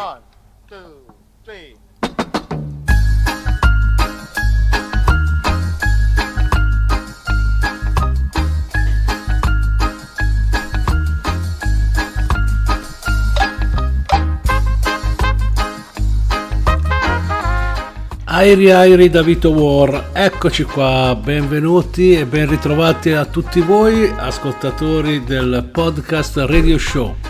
One, two, three. Airi Airi da Vito War, eccoci qua, benvenuti e ben ritrovati a tutti voi ascoltatori del podcast Radio Show.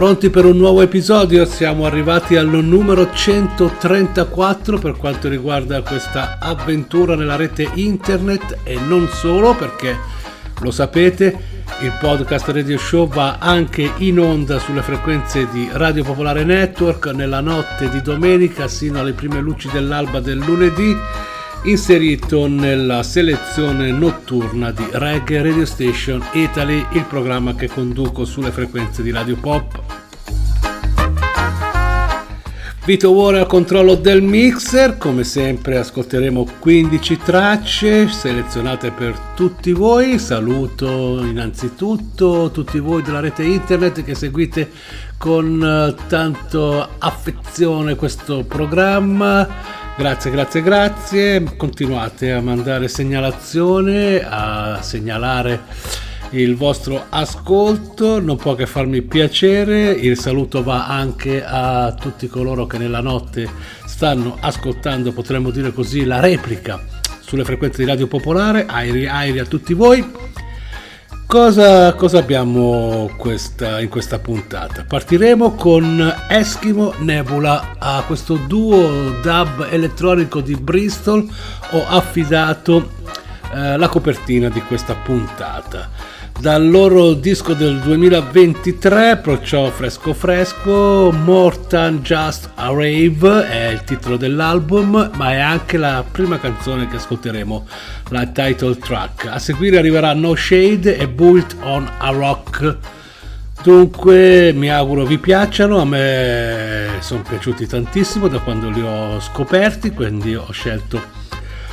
Pronti per un nuovo episodio? Siamo arrivati al numero 134 per quanto riguarda questa avventura nella rete internet e non solo perché lo sapete il podcast Radio Show va anche in onda sulle frequenze di Radio Popolare Network nella notte di domenica sino alle prime luci dell'alba del lunedì inserito nella selezione notturna di Reggae Radio Station Italy, il programma che conduco sulle frequenze di Radio Pop. Vito War al controllo del mixer, come sempre ascolteremo 15 tracce selezionate per tutti voi. Saluto innanzitutto tutti voi della rete internet che seguite con eh, tanto affezione questo programma Grazie, grazie, grazie. Continuate a mandare segnalazione, a segnalare il vostro ascolto, non può che farmi piacere. Il saluto va anche a tutti coloro che nella notte stanno ascoltando, potremmo dire così, la replica sulle frequenze di Radio Popolare. Airi, airi a tutti voi. Cosa, cosa abbiamo questa, in questa puntata? Partiremo con Eskimo Nebula, a questo duo dub elettronico di Bristol. Ho affidato eh, la copertina di questa puntata dal loro disco del 2023, perciò fresco fresco, More Than Just a Rave è il titolo dell'album, ma è anche la prima canzone che ascolteremo, la title track. A seguire arriverà No Shade e Built on a Rock. Dunque mi auguro vi piacciono, a me sono piaciuti tantissimo da quando li ho scoperti, quindi ho scelto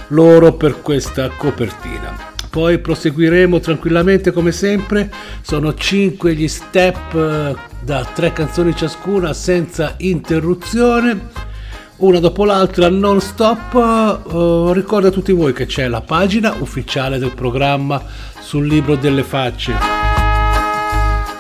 loro per questa copertina poi proseguiremo tranquillamente come sempre. Sono 5 gli step eh, da 3 canzoni ciascuna senza interruzione. Una dopo l'altra non stop. Uh, ricordo a tutti voi che c'è la pagina ufficiale del programma sul libro delle facce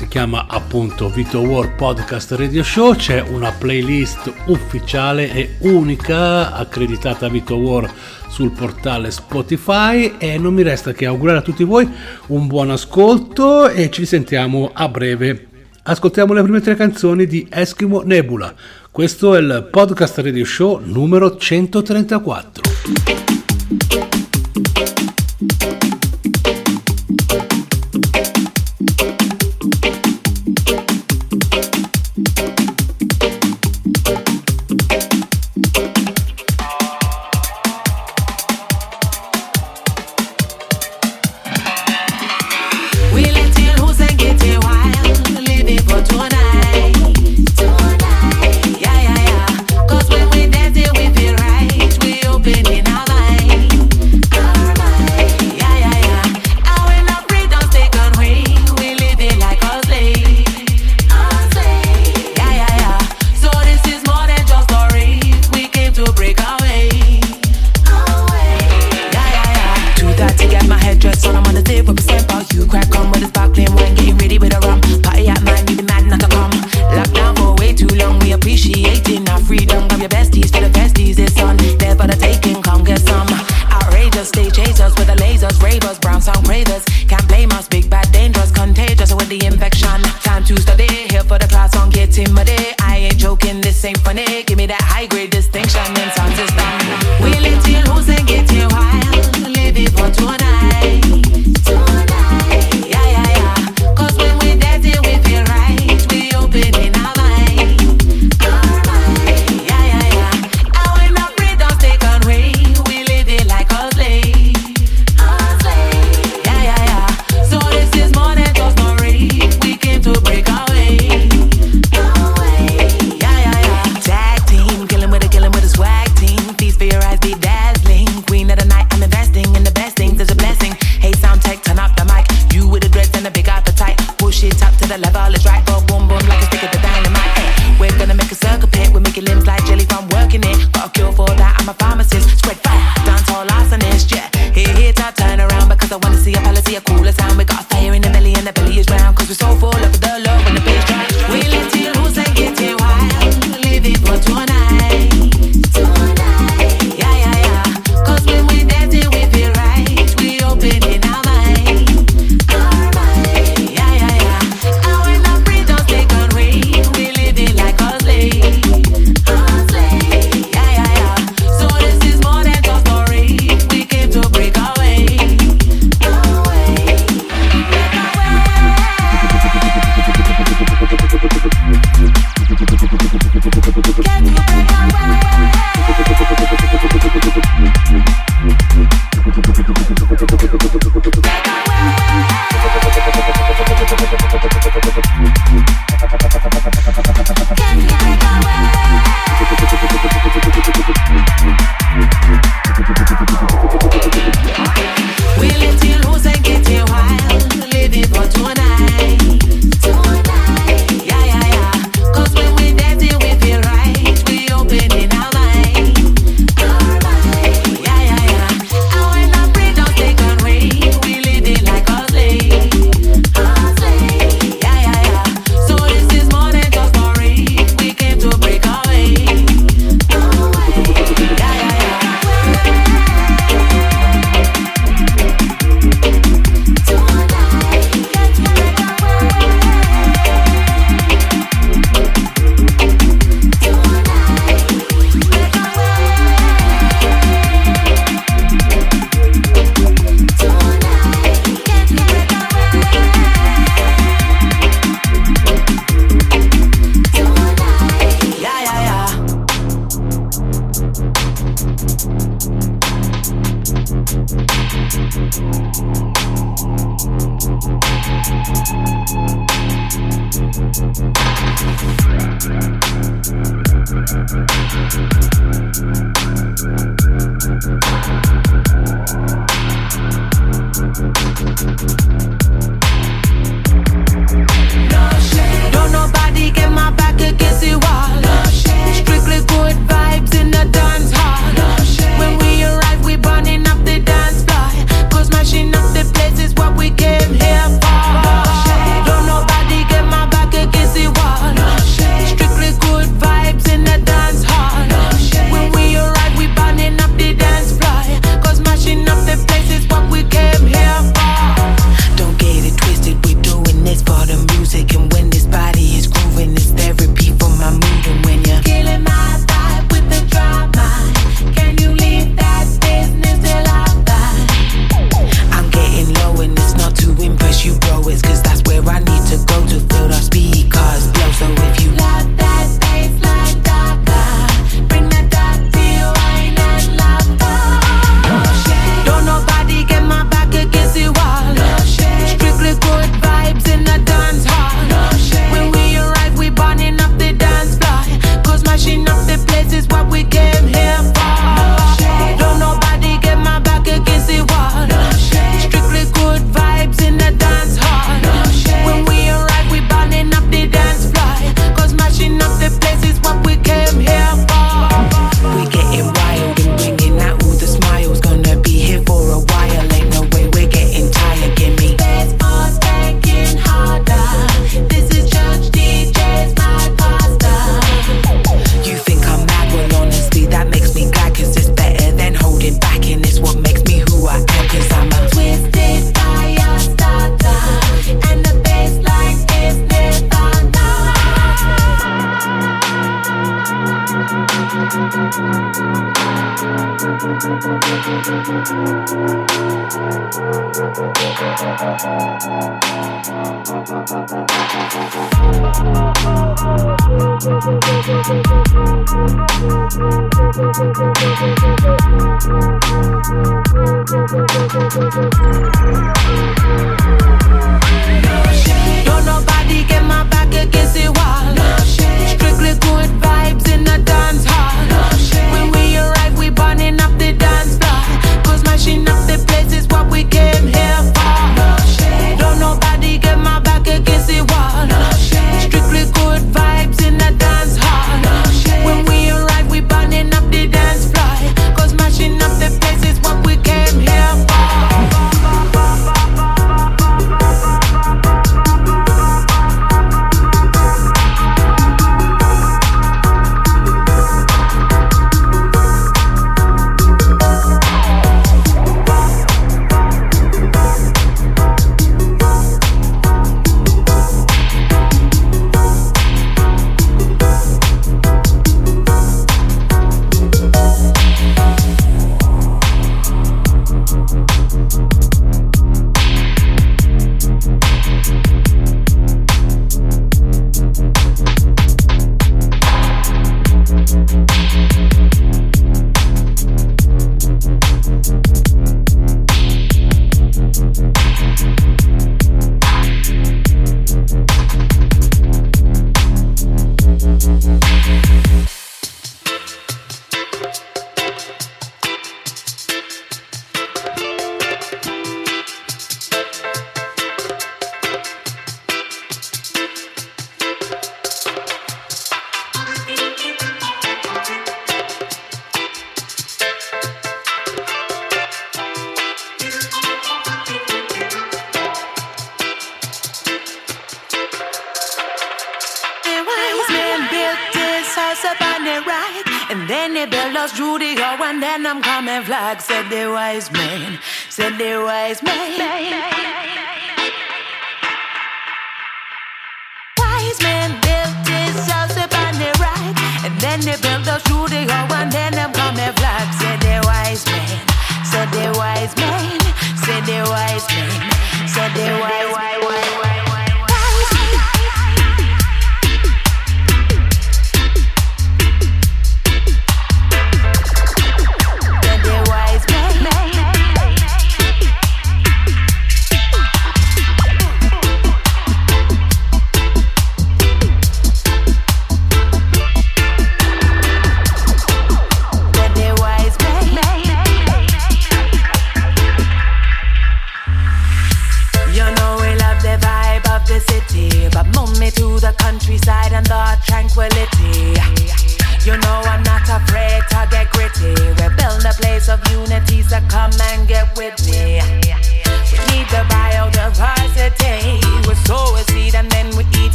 si chiama appunto Vito War Podcast Radio Show, c'è una playlist ufficiale e unica accreditata a Vito War sul portale Spotify e non mi resta che augurare a tutti voi un buon ascolto e ci sentiamo a breve. Ascoltiamo le prime tre canzoni di Eskimo Nebula. Questo è il podcast radio show numero 134.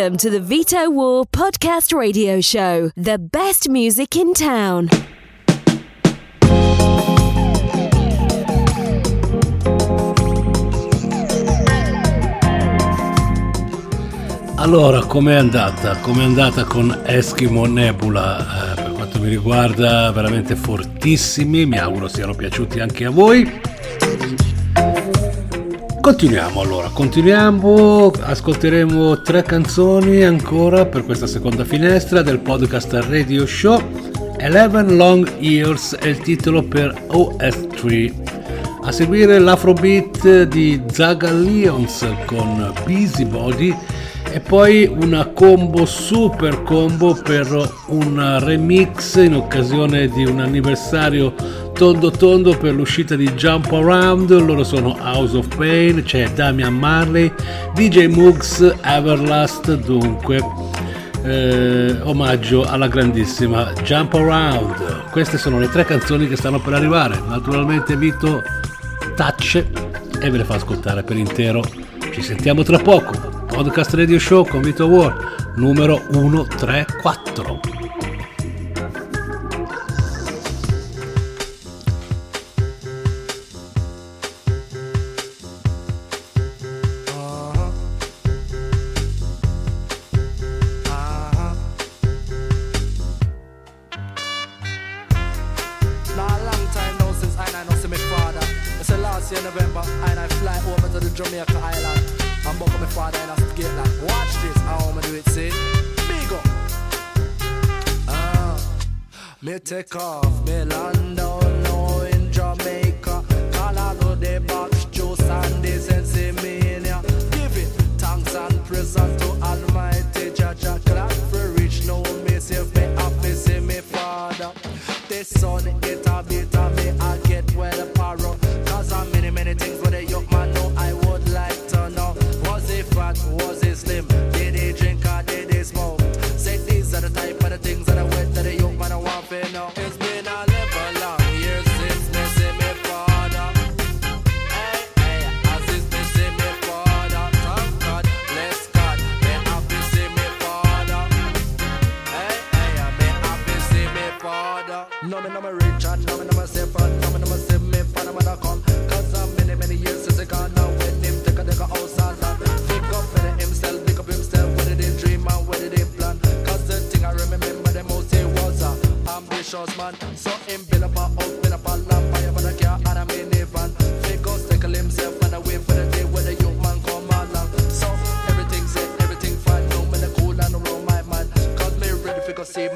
Welcome to the Vito War Podcast Radio Show, the best music in town. Allora, com'è andata? Com'è andata con Eskimo Nebula? Eh, per quanto mi riguarda, veramente fortissimi, mi auguro siano piaciuti anche a voi. Continuiamo allora, continuiamo, ascolteremo tre canzoni ancora per questa seconda finestra del podcast Radio Show. 11 Long Years è il titolo per OS3. A seguire l'afrobeat di Zaga Lions con Busybody e poi una combo super combo per un remix in occasione di un anniversario tondo tondo per l'uscita di Jump Around, loro sono House of Pain, c'è Damian Marley, DJ Moogs, Everlast, dunque eh, omaggio alla grandissima Jump Around. Queste sono le tre canzoni che stanno per arrivare, naturalmente Vito tace e ve le fa ascoltare per intero. Ci sentiamo tra poco, podcast radio show con Vito War numero 134.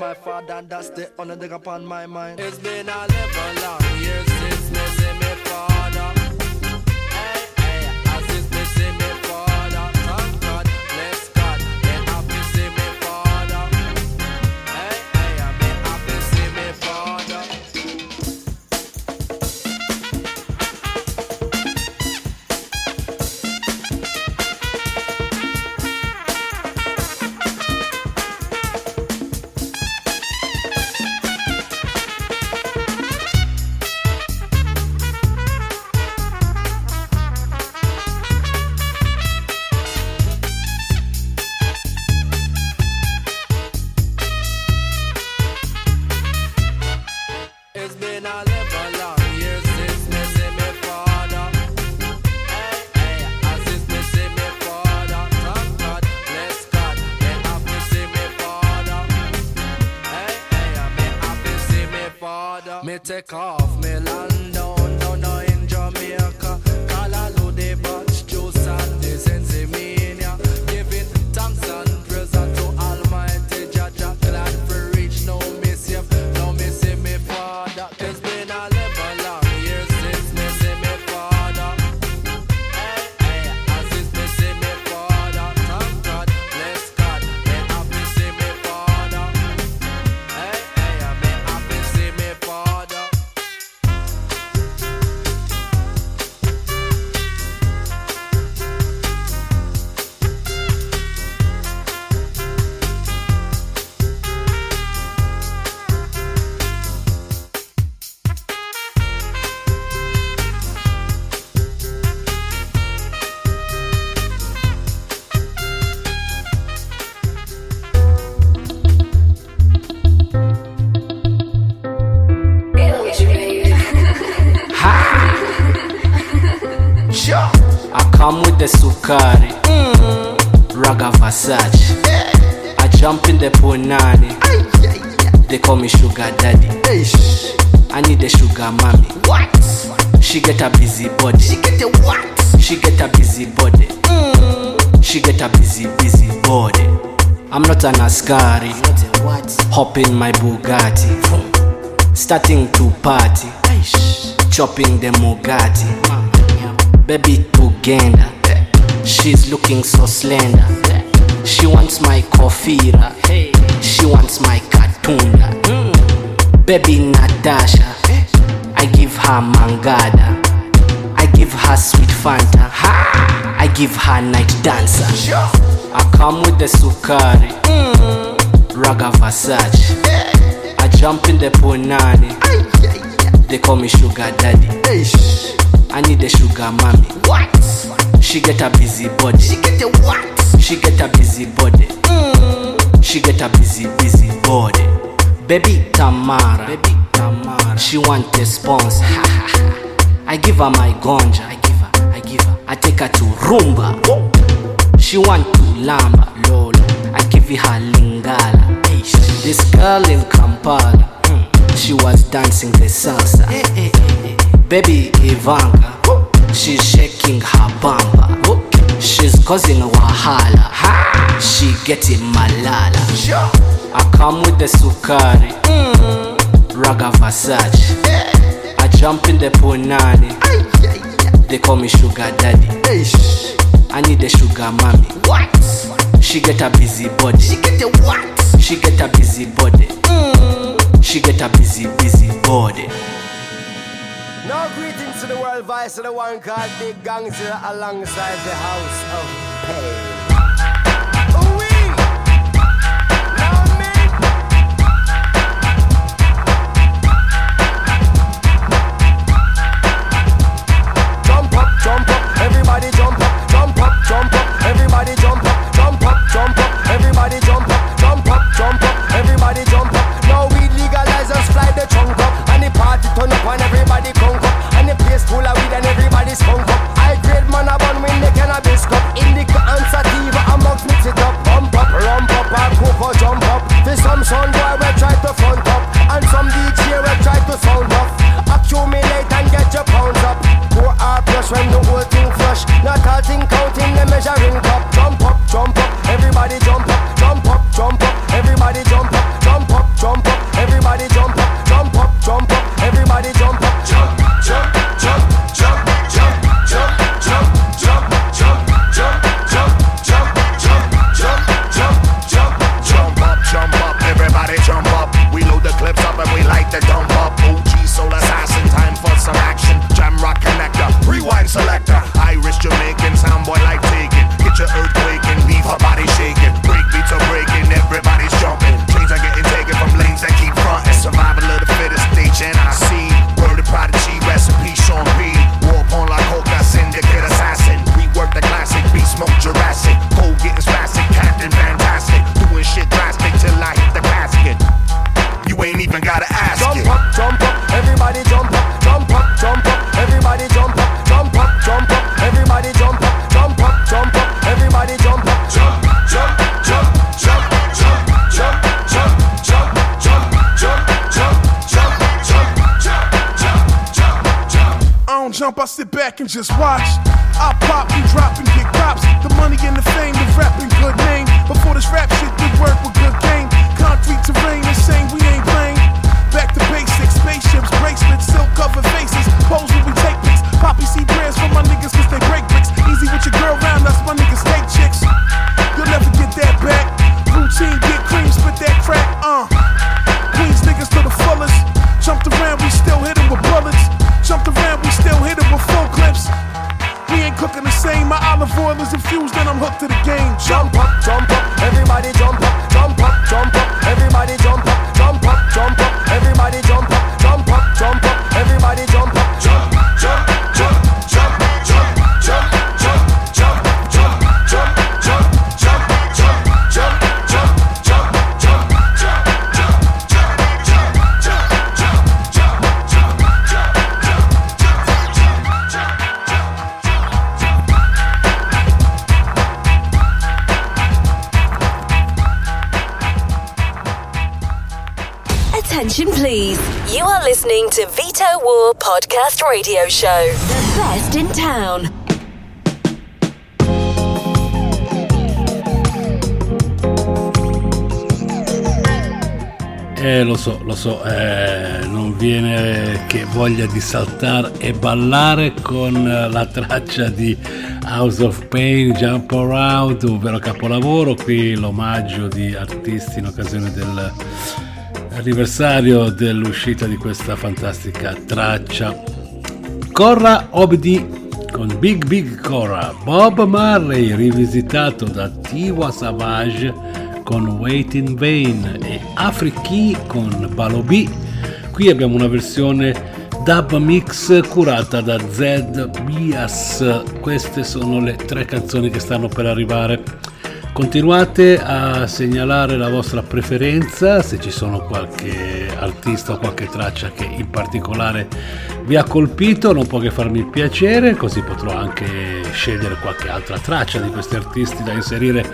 my father, and that's the honor that upon my mind. It's been a living long years since me see my father. I come with the sukari, mm-hmm. raga Versace. I jump in the Punani, they call me sugar daddy. I need a sugar mommy. What? She get a busy body. She get a what? She get a busy body. Mm-hmm. She get a busy busy body. I'm not an Ascari. Hop in my Bugatti. Starting to party. Chopping the Mugatti. Baby Tugenda, she's looking so slender. She wants my kofira, she wants my katunda. Baby Natasha, I give her mangada. I give her sweet Fanta. I give her night dancer. I come with the sukari, Raga Versace. Jump in the punani. They call me sugar daddy. I need a sugar mommy. What? She get a busy body. She get a what? She get a busy body. Mm. She get a busy busy body. Baby Tamara. Baby Tamara. She want a sponsor. I give her my gonja. I give her. I give her. I take her to Rumba. She want to lamba. Lolo. I give her lingala. This girl in Kampala. hmm, She was dancing the salsa. Baby Ivanka. She's shaking her bamba. She's causing wahala. She getting malala. I come with the sukari. Raga Versace. I jump in the punani. They call me sugar daddy. I need a sugar mommy. What? She get a busy body. She get a what? She get a busy body. Mm. She get a busy busy body. No greetings to the world vice of the one called Big Gangster alongside the house of pain. Ooh-wee. Now. Jump up, jump up, everybody jump up, jump up, everybody jump up, jump up, jump up, everybody jump up, jump up, jump up, everybody jump up. Now we legalize us fly the trunk up, and the party turn up and everybody conk up, and the place full of weed and everybody skunk up. I grade man a bun when the cannabis cup, indica and sativa amongst mix it up, bump up, rump up, and cocoa jump up. There's some son boy we try to front up, and some DJ we try to sound off. Accumulate and get your pounds up. Pour our plus when the whole thing flush. Not all thing counting the measuring cup. Jump up, jump up, everybody jump up, jump up, jump up, everybody jump up, jump up, jump up, everybody jump up, jump up, jump up, everybody jump up, jump, jump, I sit back and just watch. I pop, you drop and get cops. The money and the fame, the rap and good name. Before this rap shit Radio Show, the best in town. Eh, lo so, lo so, eh, non viene che voglia di saltare e ballare con eh, la traccia di House of Pain, Jump Around, un vero capolavoro. Qui l'omaggio di artisti in occasione dell'anniversario dell'uscita di questa fantastica traccia. Corra Obdi con Big Big Cora, Bob Marley rivisitato da Tiwa Savage con Wait in Vain e Afriki con Balobi. Qui abbiamo una versione dub mix curata da Zed Bias. Queste sono le tre canzoni che stanno per arrivare. Continuate a segnalare la vostra preferenza, se ci sono qualche artista o qualche traccia che in particolare vi ha colpito, non può che farmi piacere, così potrò anche scegliere qualche altra traccia di questi artisti da inserire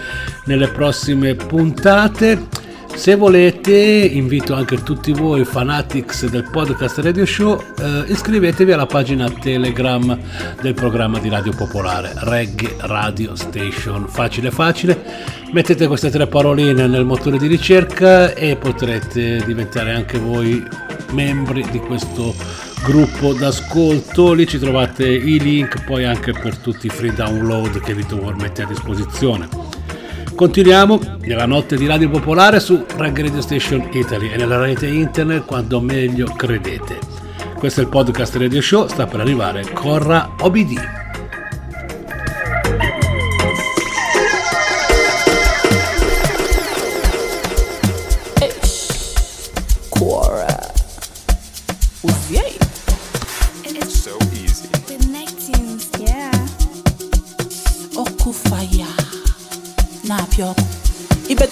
nelle prossime puntate. Se volete, invito anche tutti voi fanatics del podcast Radio Show, eh, iscrivetevi alla pagina Telegram del programma di Radio Popolare, Reggae Radio Station. Facile facile, mettete queste tre paroline nel motore di ricerca e potrete diventare anche voi membri di questo gruppo d'ascolto. Lì ci trovate i link poi anche per tutti i free download che War mette a disposizione. Continuiamo nella notte di Radio Popolare su Rag Radio Station Italy e nella rete internet quando meglio credete. Questo è il podcast Radio Show, sta per arrivare Corra OBD.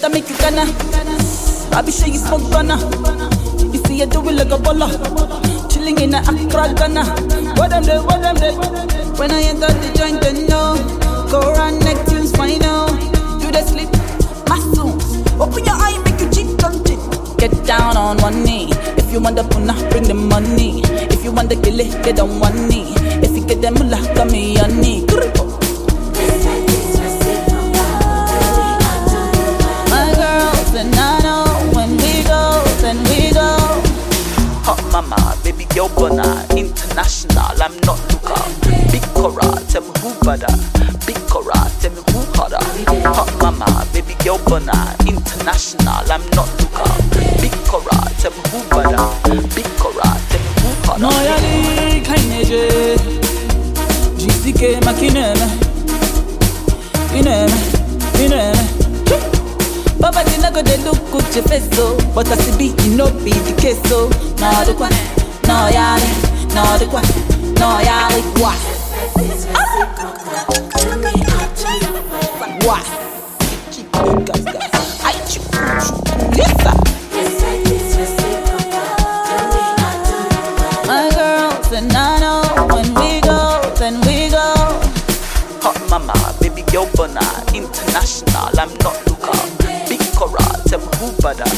You better make it gonna. I be sure you smoke gonna. You see you do it like a baller. Chilling in a Accra Ghana. What them do, what them do. When I enter the joint, they know. Go around neck tunes, fine now. Do the sleep. Muscles. Open your eye, make you cheek touch it. Get down on one knee. If you want the puna, bring the money. If you want the gilly, get on one knee. If you get the mullah, come me on knee. Burner, international, I'm not looker. Big Korra, tell me who better. Big Korra, tell me who harder. Hot mama, baby burner, international, I'm not looker. Big Korra, tell me who better. Big Korra, tell me who harder. No yali kaineje Jisike makineme Ineme, ineme Baba dina go dey look good your face But as it be, it no be the case so No the kwa, no yali, no the kwa, no kwa Wa lisa My girls and I know when we go, then we go. Hot mama, baby girl burner, international, I'm not looker. Big Korra, tell me who better.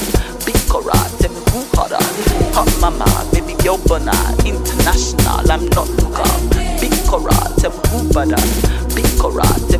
Big Korra, tell me who harder. Hot mama, girl burner, international, I'm not looker. Big Korra, tell me. Big Korra,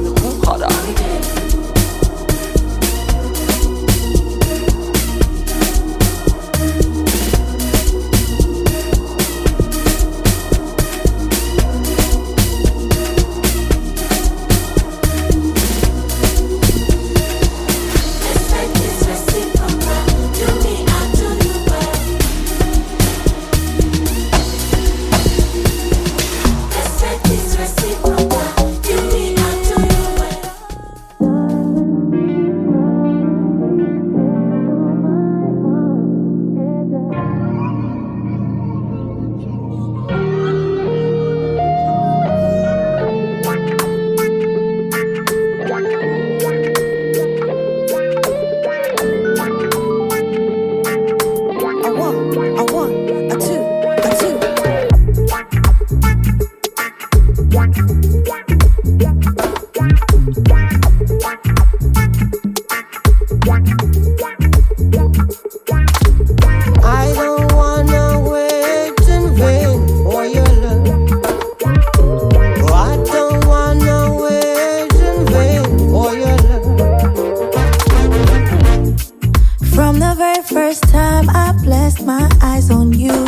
time I blessed my eyes on you.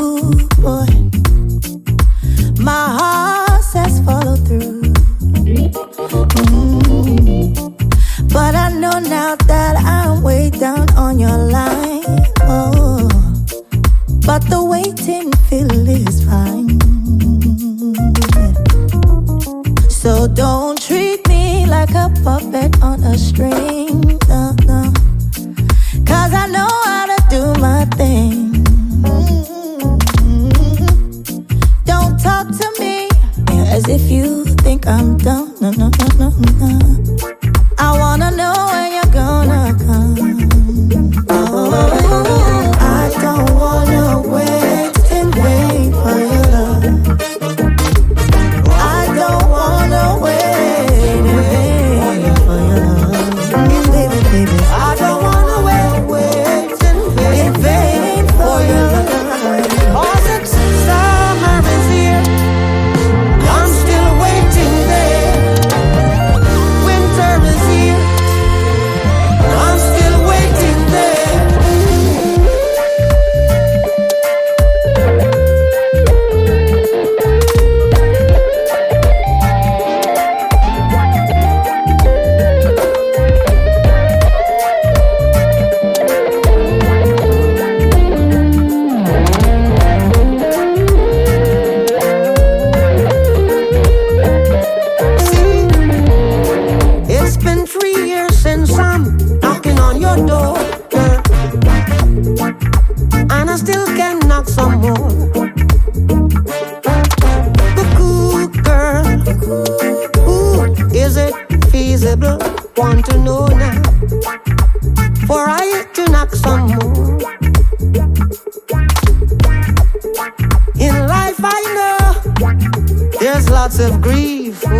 there's lots of grief. Ooh.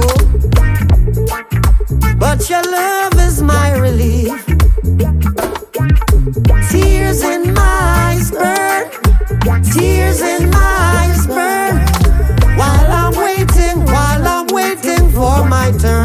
But your love is my relief. Tears in my eyes burn. Tears in my eyes burn. While I'm waiting, while I'm waiting for my turn.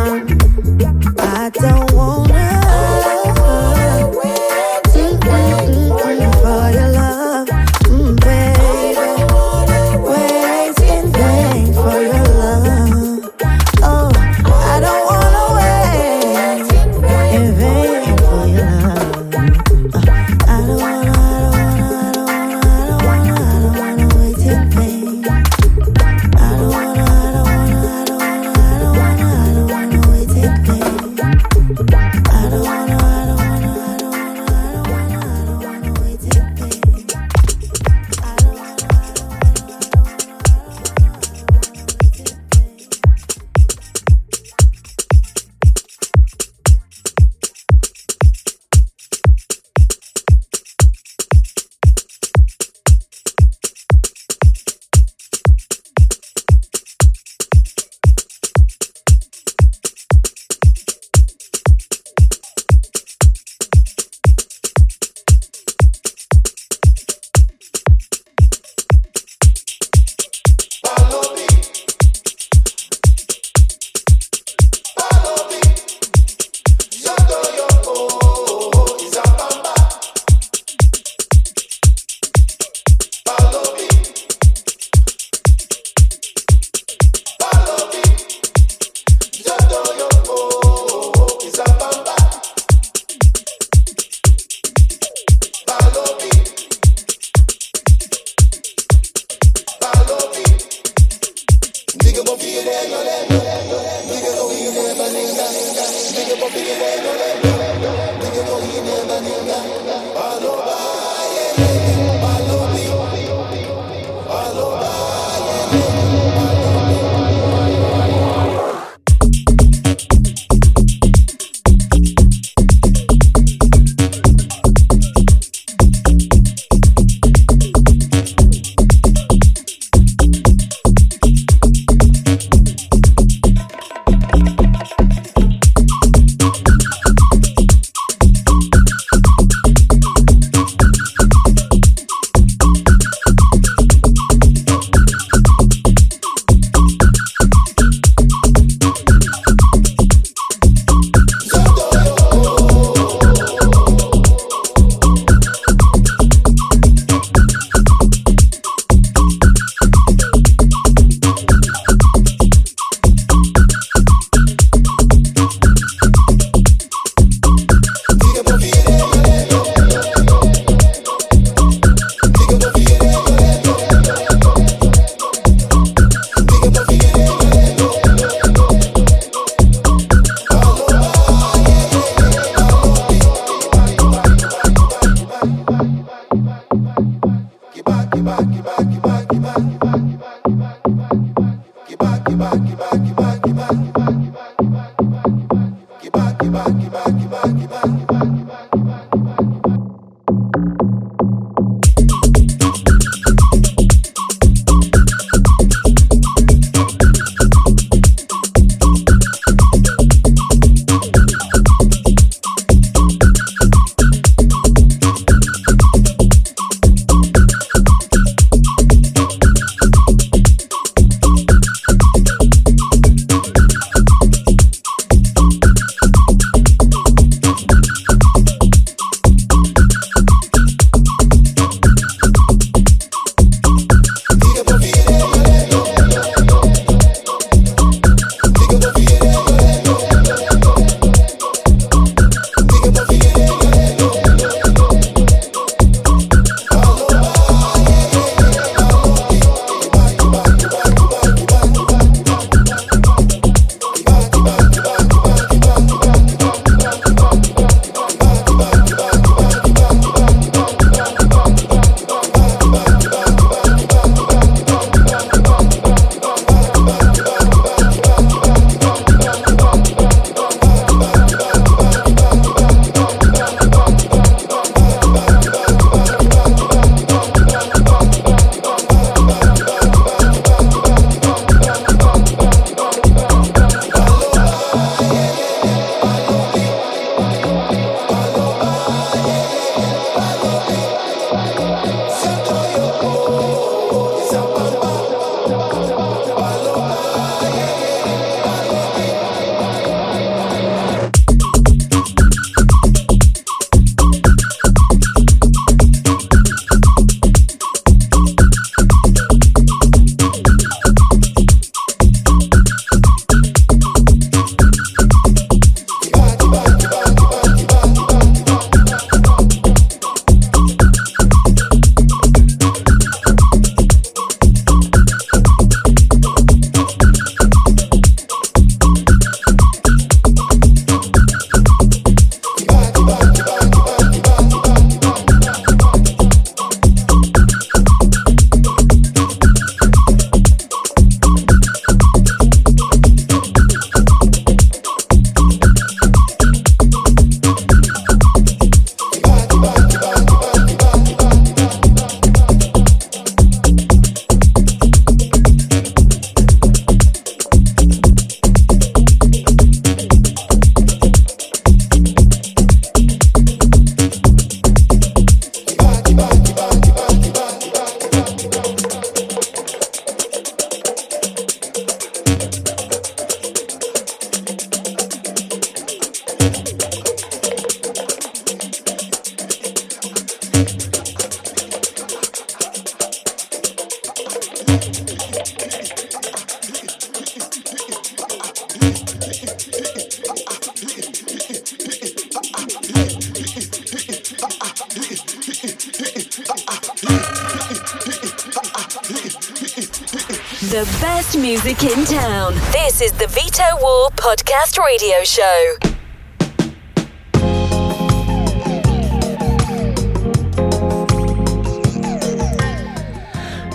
Podcast Radio Show.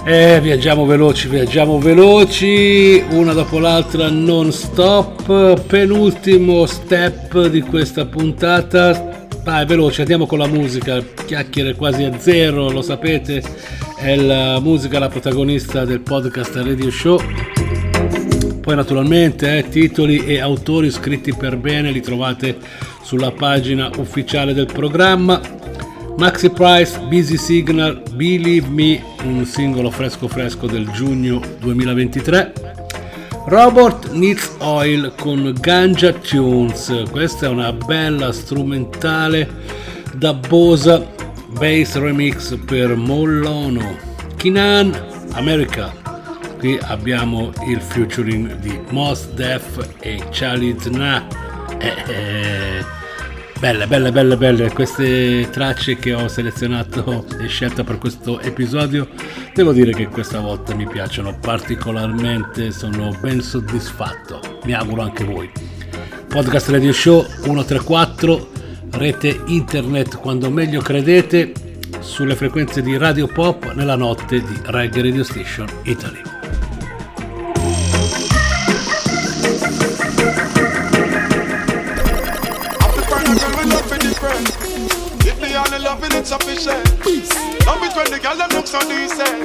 Eh, viaggiamo veloci, viaggiamo veloci, una dopo l'altra non stop, penultimo step di questa puntata. Vai, veloce, andiamo con la musica, chiacchiere quasi a zero, lo sapete, è la musica la protagonista del podcast Radio Show. Poi naturalmente eh, titoli e autori scritti per bene li trovate sulla pagina ufficiale del programma. Maxi Price, Busy Signal, Believe Me, un singolo fresco fresco del giugno 2023. Robert Needs Oil con Ganja Tunes, questa è una bella strumentale da Bosa Bass Remix per Mollono. Kinan America, qui abbiamo il featuring di Mos Def e Charlie Zna. Eh, eh. Belle, belle, belle, belle queste tracce che ho selezionato e scelto per questo episodio. Devo dire che questa volta mi piacciono particolarmente, sono ben soddisfatto. Mi auguro anche voi. Podcast Radio Show 134, rete internet quando meglio credete, sulle frequenze di Radio Pop nella notte di Reggae Radio Station Italy. Sufficient. Love it when the girl them look so decent.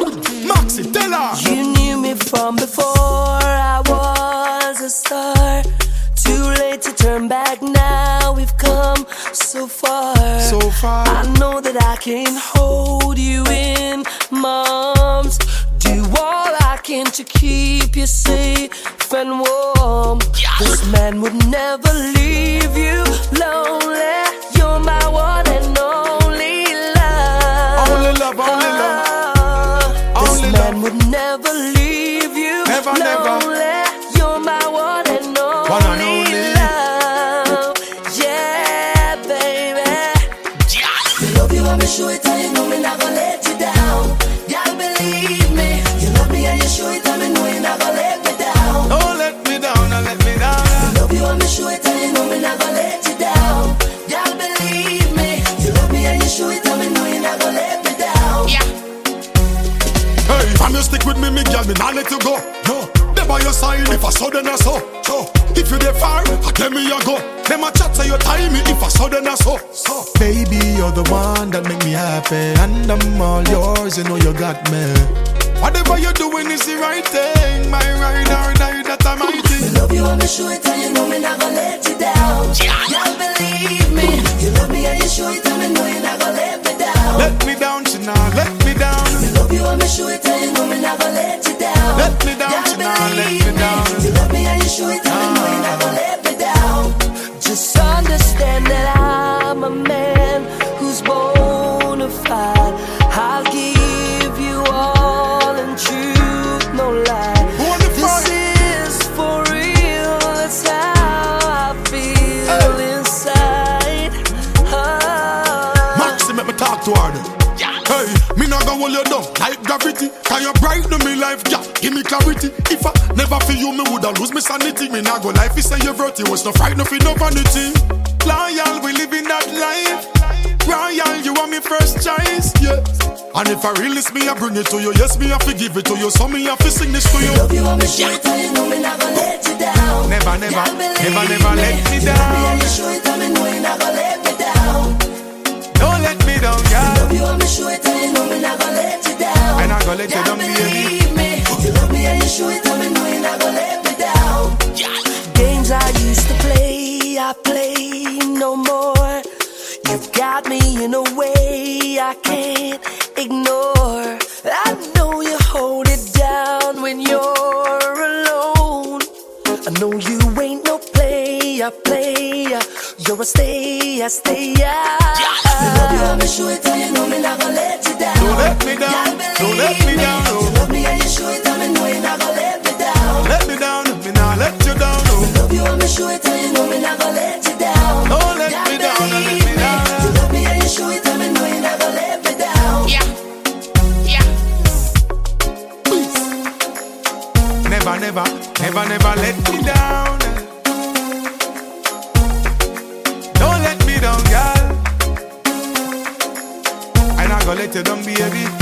Maxi, tell her. You knew me from before I was a star. Too late to turn back now. We've come so far. So far. I know that I can hold you in my arms. Do all I can to keep you safe and warm. This man would never leave you lonely. You're my one me, not let you go. No, they by your side if I saw then I saw. So, if you dey far, I tell me you go. Them a chat say you tie me if I saw then I saw. So, baby, you're the one that make me happy, and I'm all yours. You know you got me. Whatever you're doing is the right thing. My ride or die, that I'm my thing. love you, I'ma show it, and you know me not gonna let you down. Yeah. Y'all believe me. You love me and you show it, and me know you not gonna let me down. Let me down, she now let show it, and you know me gonna let you down. Let me down, now let me down. You love me and you show it, and ah. Hold you down like gravity. Can you brighten me life, yeah? Give me clarity. If I never feel you, me woulda lose me sanity. Me not go life is say you virtue. Was no frightened for no vanity. Loyal, we live in that life. Royal, you are me first choice, yeah. And if I release me, I bring it to you. Yes, me, I forgive it to you. So me, I fi sing this to you. Love you, I'ma show it, and you know me not gonna let you down. Never, never, Y'all never, never let me You love me down. you show it, and me know you not gonna let me down. Me down, girl. Love you, I'ma show it, and you know me not gonna let you down. And I gonna let you down, believe me. You love me and you show it, and me know you not gonna let me down. Games I used to play, I play no more. You've got me in a way I can't ignore. I know you hold it down when you're alone. I know you ain't player, player. You're a stayer, stayer. You love you, I'ma show it, and you know me not gonna let you down. Don't let me down. Don't let me down. You love me and you show it, and me know you're not gonna let me down. Let me down. Me not let you down. No. Love you, I'ma show it, and you know me not gonna let you down. Don't let me down. Don't let me down. You love me and you show it, and me know you're not gonna let me down. Yeah. Yeah. Never, never, never, never let me down. Gonna let you down, baby.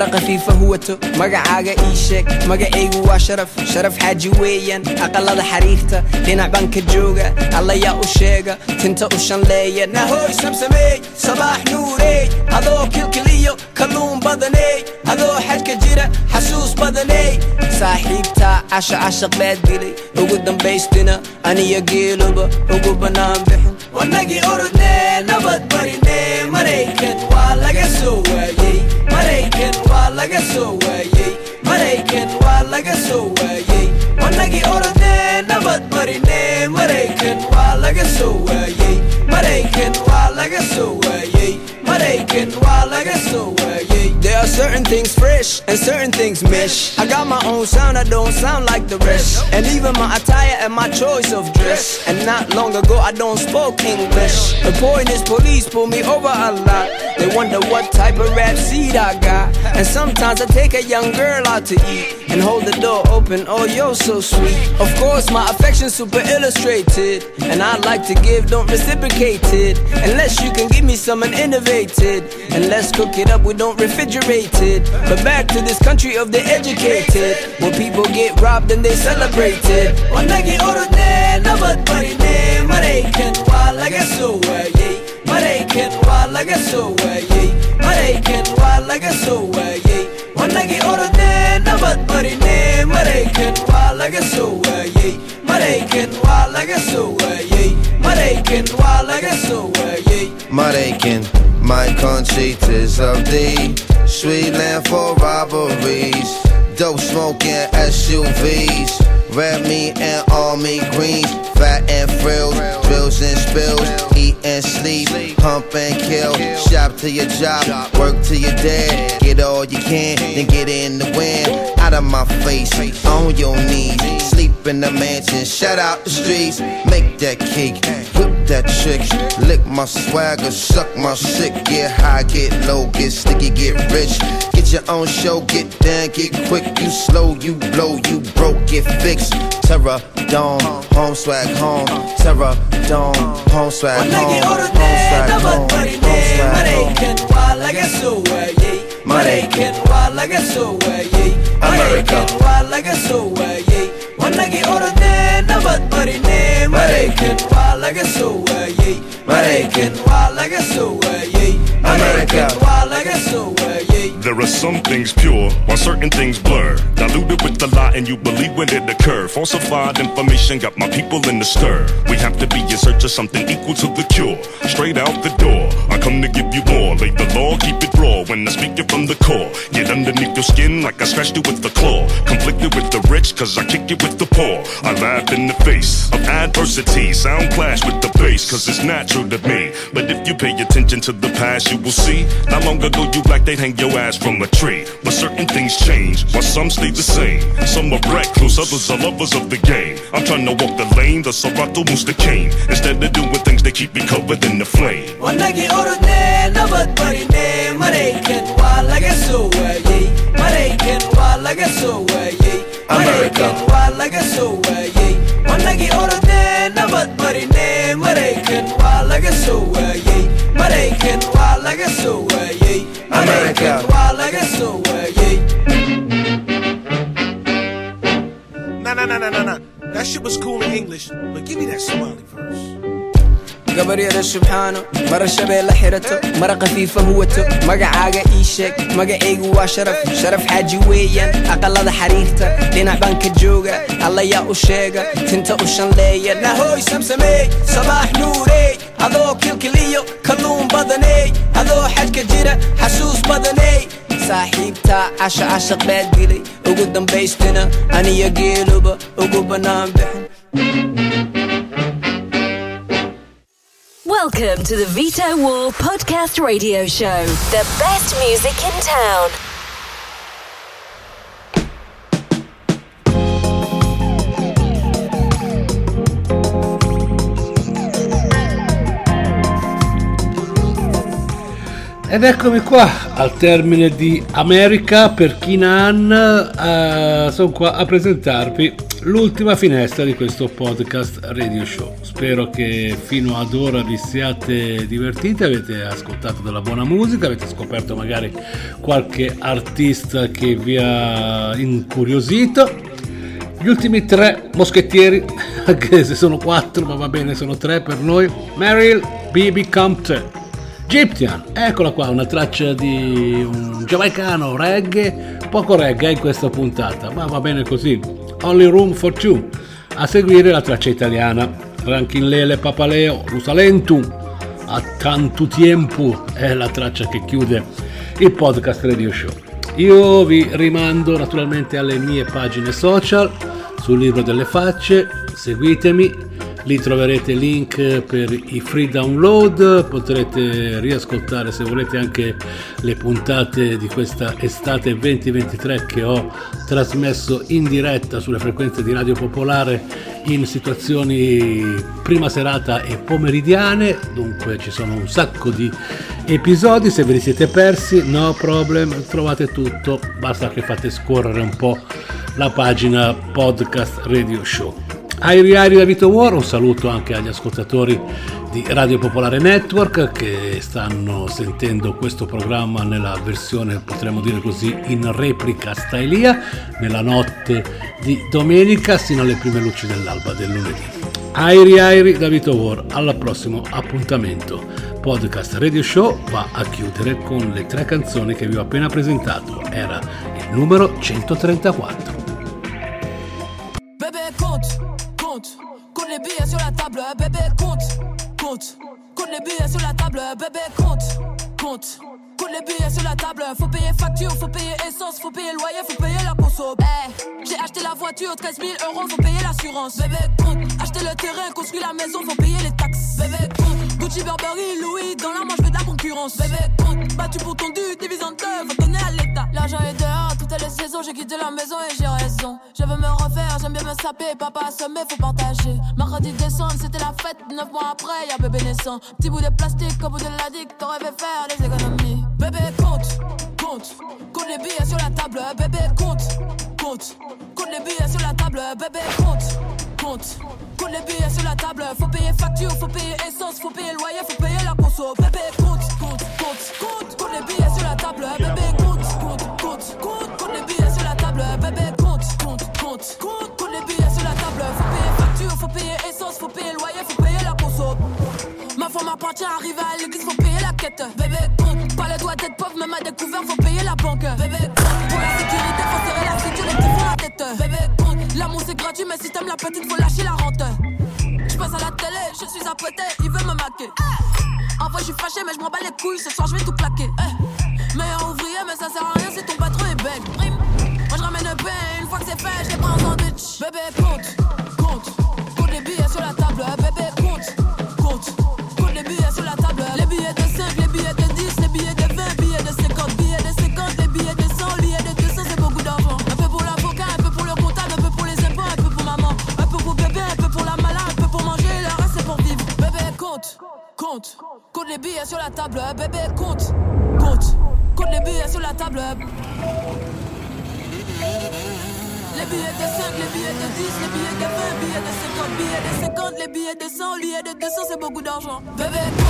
Mara khafiifa huwato magacaaga ii sheeg magacaygu waa sharaf sharaf xaaji weeyaan aqalada xariirta dhinac baan ka jooga allayaa u sheega tinta u shanleeya nahoy samsameey sabaax nuurey adoo kilkiliyo kalluun badaney adoo xajka jira xasuus badaney saaxiibtaa casha cashaq baad dilay ugu dambaystina aniyo geeluba ugu bannaan bixin wanagii orodnee nabad barinee maraykan waa laga soo waayey maraykan waa laga soo waayey maraykan waa laga soo waayey wanagii orodnee nabad barinee maraykan waa laga soo waayey maraykan waa laga soo waayey maraykan waa laga soo waayey certain things fresh and certain things mesh. I got my own sound, I don't sound like the rest. And even my attire and my choice of dress. And not long ago, I don't spoke English. The point is, police pull me over a lot. They wonder what type of rap seed I got. And sometimes I take a young girl out to eat and hold the door open. Oh, you're so sweet. Of course, my affection's super illustrated. And I like to give, don't reciprocate it. Unless you can give me something innovated. And let's cook it up, we don't refrigerate it. But back to this country of the educated. Where people get robbed and they celebrate it. Wanagi orone, nabad barine, Maraykan, wa laga so waye. Maraykan, wa laga so waye. Maraykan, wa laga so waye. Wanagi orone, nabad barine, Maraykan, wa laga so waye. Maraykan, wa laga so waye. Maraykan, wa laga so waye. Maraykan, my country tis of thee. Sweet land for robberies. Dope smoking SUVs. Red meat and all meat greens. Fat and frills. Drills and spills. Eat and sleep. Pump and kill. Shop to your job. Work to your dead, Get all you can. Then get in the wind. Out of my face. On your knees. Sleep in the mansion. Shut out the streets. Make that cake. Whip that trick. Lick my swagger. Suck my sick. Get high. Get low. Get sticky. Get rich. Get your own show. Get down. Get quick. You slow. You blow. You broke. Get fixed. Terror. Dome. Home swag. Home. Terror. Dome. Home swag. Home. Home swag. Home. Home swag. Laga so waayey. Maraykan, wa laga so waayey. Maraykan, wa laga so waayey. Wanagi orodee nabad barinee. Maraykan, wa laga so waayey. Maraykan, wa laga so waayey. Maraykan, wa so waayey. There are some things pure, while certain things blur. Diluted with the lie, and you believe when it occur. Falsified information got my people in the stir. We have to be in search of something equal to the cure. Straight out the door, I come to give you more. Lay the law, keep it raw when I speak it from the core. Get underneath your skin like I scratched you with the claw. Conflicted with the rich, cause I kick it with the poor. I laugh in the face of adversity. Sound clash with the bass, cause it's natural to me. But if you pay attention to the past, you will see. Not long ago, you like they'd hang your ass from a tree. But certain things change, while some stay the same. Some are recluse, others are lovers of the game. I'm trying to walk the lane, the Serato moves the cane. Instead of doing things, they keep me covered in the flame. Wa laga so waayey. Maraykan, wa laga so waayey. Maraykan, wa laga so waayey. Nah, nah, nah, nah, nah, nah. That shit was cool in English, but give me that Somali verse. Gabaryara subxaano mara shabeelle xirato mara khafiifa huwato magacaaga ii sheeg magacaygu waa sharaf sharaf xaaji weeyaan aqalada xariirta dhinac baan ka jooga allayaa u sheega tinta u shanleeya nahoy samsameey sabaax nuurey adoo kilkiliyo kalluun badaney adoo xajka jira xasuus badaney saaxiibtaa casha cashaq baad dilay ugu dambaystina aniyo geeluba ugu bannaan bixin Welcome to the Vitowar Podcast Radio Show, the best music in town. Ed eccomi qua al termine di America per Kinan, eh, sono qua a presentarvi l'ultima finestra di questo podcast radio show. Spero che fino ad ora vi siate divertiti, avete ascoltato della buona musica, avete scoperto magari qualche artista che vi ha incuriosito. Gli ultimi tre moschettieri, anche se sono quattro, ma va bene, sono tre per noi. Meryl, Bibi Compton. Egyptian, eccola qua, una traccia di un giamaicano reggae, poco reggae in questa puntata, ma va bene così. Only Room for Two. A seguire la traccia italiana, Rankin Lele Papaleo, Rusalentum, a tanto tempo è la traccia che chiude il podcast Radio Show. Io vi rimando naturalmente alle mie pagine social sul libro delle facce, seguitemi Lì troverete link per i free download, potrete riascoltare se volete anche le puntate di questa estate 2023 che ho trasmesso in diretta sulle frequenze di Radio Popolare in situazioni prima serata e pomeridiane, dunque ci sono un sacco di episodi, se ve li siete persi no problem, trovate tutto, basta che fate scorrere un po' la pagina podcast radio show. Airi Airi da Vito War, un saluto anche agli ascoltatori di Radio Popolare Network che stanno sentendo questo programma nella versione, potremmo dire così, in replica stylia, nella notte di domenica sino alle prime luci dell'alba del lunedì. Airi Airi da Vito War, al prossimo appuntamento. Podcast Radio Show va a chiudere con le tre canzoni che vi ho appena presentato. Era il numero 134. Les billets sur la table, bébé, compte, compte. Compte les billets sur la table, bébé, compte, compte. Compte les billets sur la table, faut payer facture, faut payer essence, faut payer loyer, faut payer la conso. Hey, j'ai acheté la voiture, 13 000 euros, faut payer l'assurance. Bébé, compte. Acheter le terrain, construire la maison, faut payer les taxes. Bébé, compte. Gucci, Burberry, Louis, dans la manche, de la concurrence. Bébé, compte. Battu pour ton dû, divise en deux, à l'État. L'argent est dehors, toutes les saisons, j'ai quitté la maison et j'ai raison. Je veux me refaire, j'aime bien me saper, papa assommé, faut partager. Mardi décembre, c'était la fête, neuf mois après, y'a bébé naissant. Petit bout de plastique, au bout de la digue, t'aurais fait faire des économies. Bébé, compte, compte, compte les billets sur la table, bébé, compte, compte, compte les billets sur la table, bébé, compte, compte. Compte les billets sur la table, faut payer facture, faut payer essence, faut payer loyer, faut payer la conso. Bébé, compte, compte, compte, compte, compte les billets sur la table, bébé, compte, compte, compte, compte, compte les billets sur la table, bébé, compte, compte, compte, compte, compte les billets sur la table, faut payer facture, faut payer essence, faut payer loyer, faut payer la conso. Ma femme appartient, arrive à l'église, faut payer la quête. Bébé, compte, pas le droit d'être pauvre, même à découvert, faut payer la banque. Bébé, si t'aimes la petite, faut lâcher la rente. Je passe à la télé, je suis apprêté, il veut me maquer. En vrai, je suis fâché, mais je m'en bats les couilles, ce soir je vais tout claquer. Eh. Meilleur ouvrier, mais ça sert à rien si ton patron est bête. Moi je ramène le pain, une fois que c'est fait, je les prends en sandwich. Bébé, compte, sur la table. Bébé, compte, compte, compte les billets sur la table. Les billets de 5, les billets de 10, les billets de 20, billets de 50, billets de 50, les billets de 100, les billets de 200, c'est beaucoup d'argent. Bébé, compte.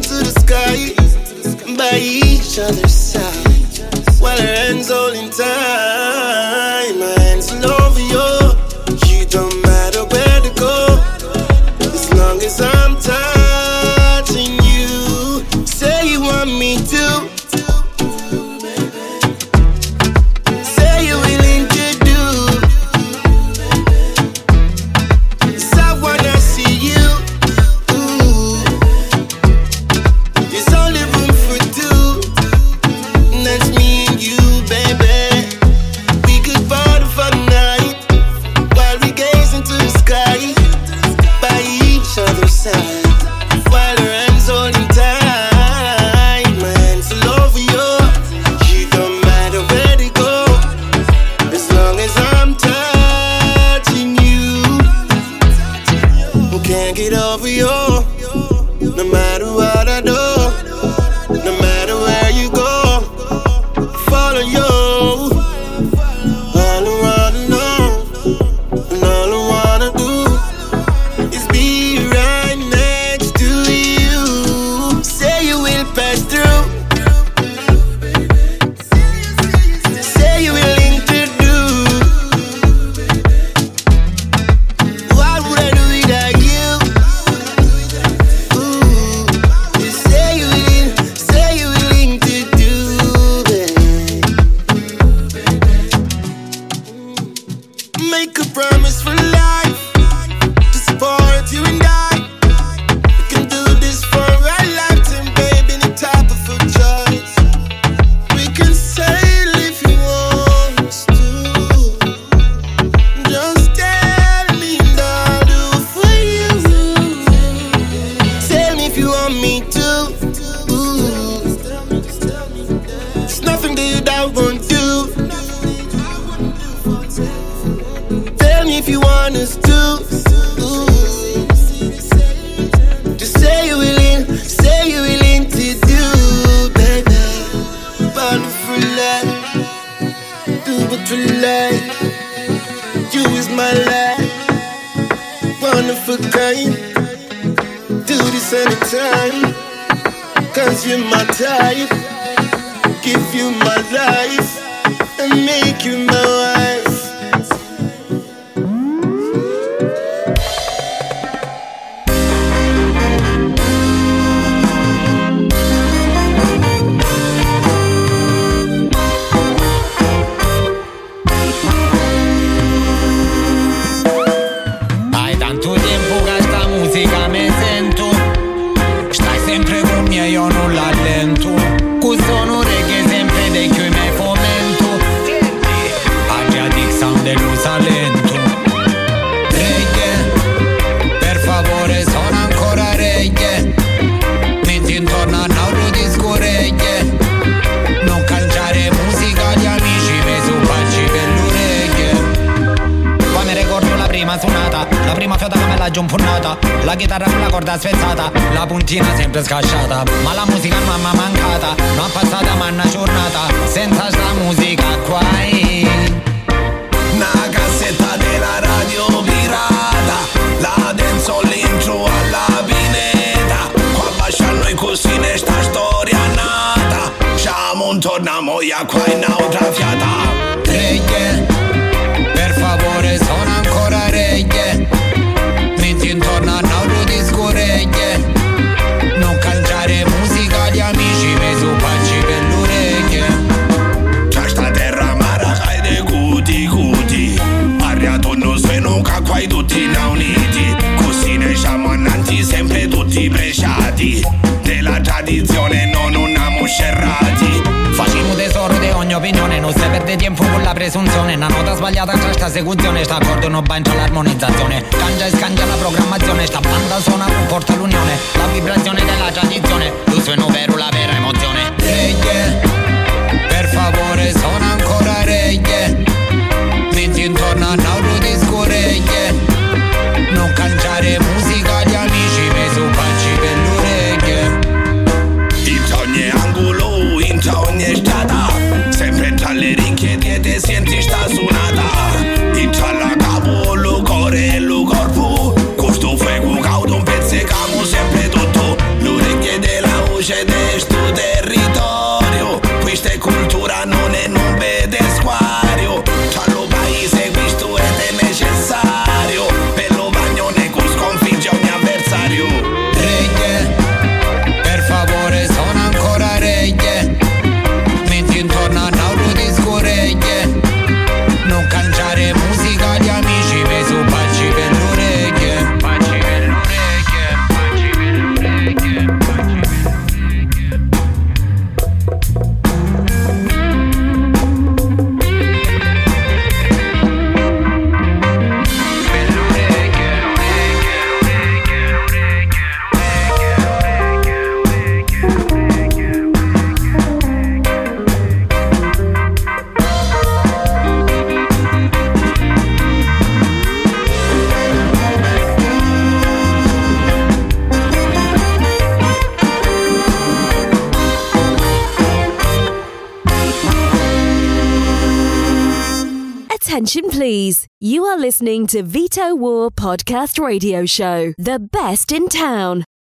Into the sky by each other's side while our hands holding tight. I won't do. Tell me if you want us to. Just say you're willing, say you're willing to do, baby. Wonderful life, do what you like. You is my life, wonderful kind. Do this anytime, cause you're my type. Give you my life and make you my corda spezzata La puntina sempre scasciata Ma la musica non è mancata Non è passata ma una giornata Senza sta musica qua Una cassetta della radio pirata La denso l'intro alla pineta Qua bascia noi così ne sta storia nata. Siamo torniamo ia qua in un'altra quai tutti na uniti Così ne siamo annanti sempre tutti bresciati. Della tradizione non unamo scerrati. Facciamo tesoro di ogni opinione Non si perde tempo con la presunzione. Una nota sbagliata tra sta esecuzione Sta accordo non va entra l'armonizzazione. Cangia e scangia la programmazione Sta banda suona comporta l'unione. La vibrazione della tradizione Lo suono vero, la vera emozione. Reggae Per favore suona are listening to Vitowar Podcast Radio Show, the best in town.